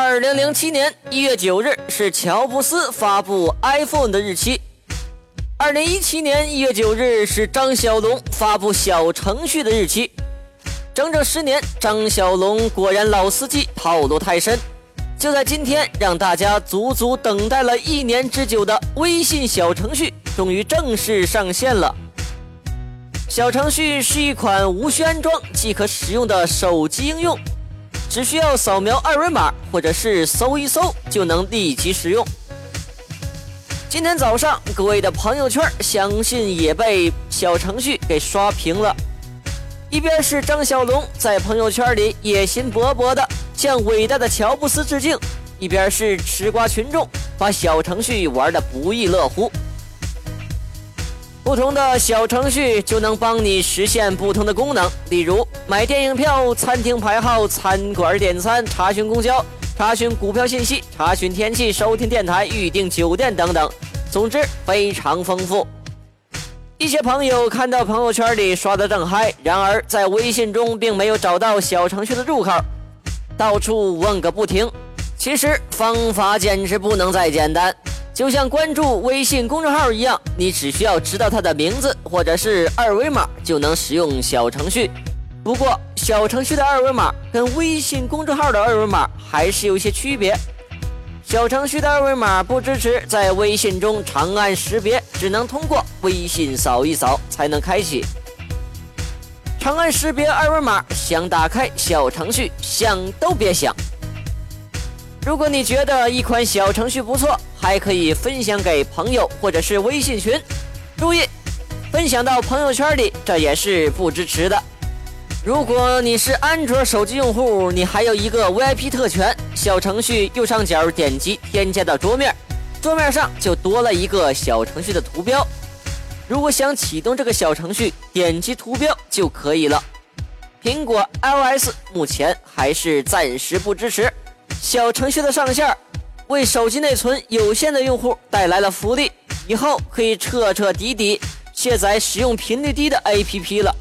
二零零七年一月九日是乔布斯发布 iPhone 的日期。二零一七年一月九日是张小龙发布小程序的日期。整整十年，张小龙果然老司机，套路太深。就在今天，让大家足足等待了一年之久的微信小程序终于正式上线了。小程序是一款无需安装即可使用的手机应用。只需要扫描二维码，或者是搜一搜，就能立即使用。今天早上，各位的朋友圈相信也被小程序给刷屏了。一边是张小龙在朋友圈里野心勃勃的向伟大的乔布斯致敬，一边是吃瓜群众把小程序玩的不亦乐乎。不同的小程序就能帮你实现不同的功能，例如买电影票、餐厅排号、餐馆点餐、查询公交、查询股票信息、查询天气、收听电台、预订酒店等等。总之非常丰富。一些朋友看到朋友圈里刷得正嗨，然而在微信中并没有找到小程序的入口，到处问个不停。其实方法简直不能再简单。就像关注微信公众号一样，你只需要知道它的名字或者是二维码，就能使用小程序。不过，小程序的二维码跟微信公众号的二维码还是有一些区别。小程序的二维码不支持在微信中长按识别，只能通过微信扫一扫才能开启。长按识别二维码，想打开小程序，想都别想。如果你觉得一款小程序不错，还可以分享给朋友或者是微信群。注意，分享到朋友圈里，这也是不支持的。如果你是安卓手机用户，你还有一个 VIP 特权：小程序右上角点击添加到桌面，桌面上就多了一个小程序的图标。如果想启动这个小程序，点击图标就可以了。苹果 iOS 目前还是暂时不支持。小程序的上线，为手机内存有限的用户带来了福利，以后可以彻彻底底卸载使用频率低的 APP 了。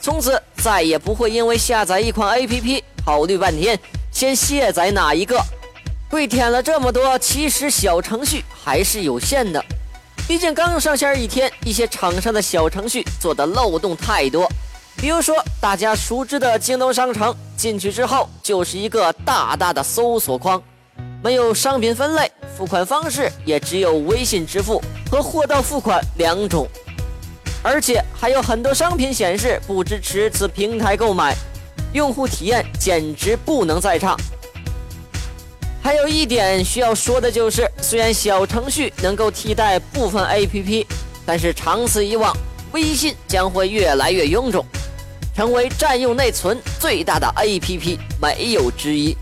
从此再也不会因为下载一款 APP 考虑半天，先卸载哪一个。跪舔了这么多，其实小程序还是有限的，毕竟刚上线一天，一些厂商的小程序做的漏洞太多。比如说大家熟知的京东商城，进去之后就是一个大大的搜索框，没有商品分类，付款方式也只有微信支付和货到付款两种，而且还有很多商品显示不支持此平台购买，用户体验简直不能再差。还有一点需要说的就是，虽然小程序能够替代部分 APP，但是长此以往，微信将会越来越臃肿。成为占用内存最大的 APP，没有之一。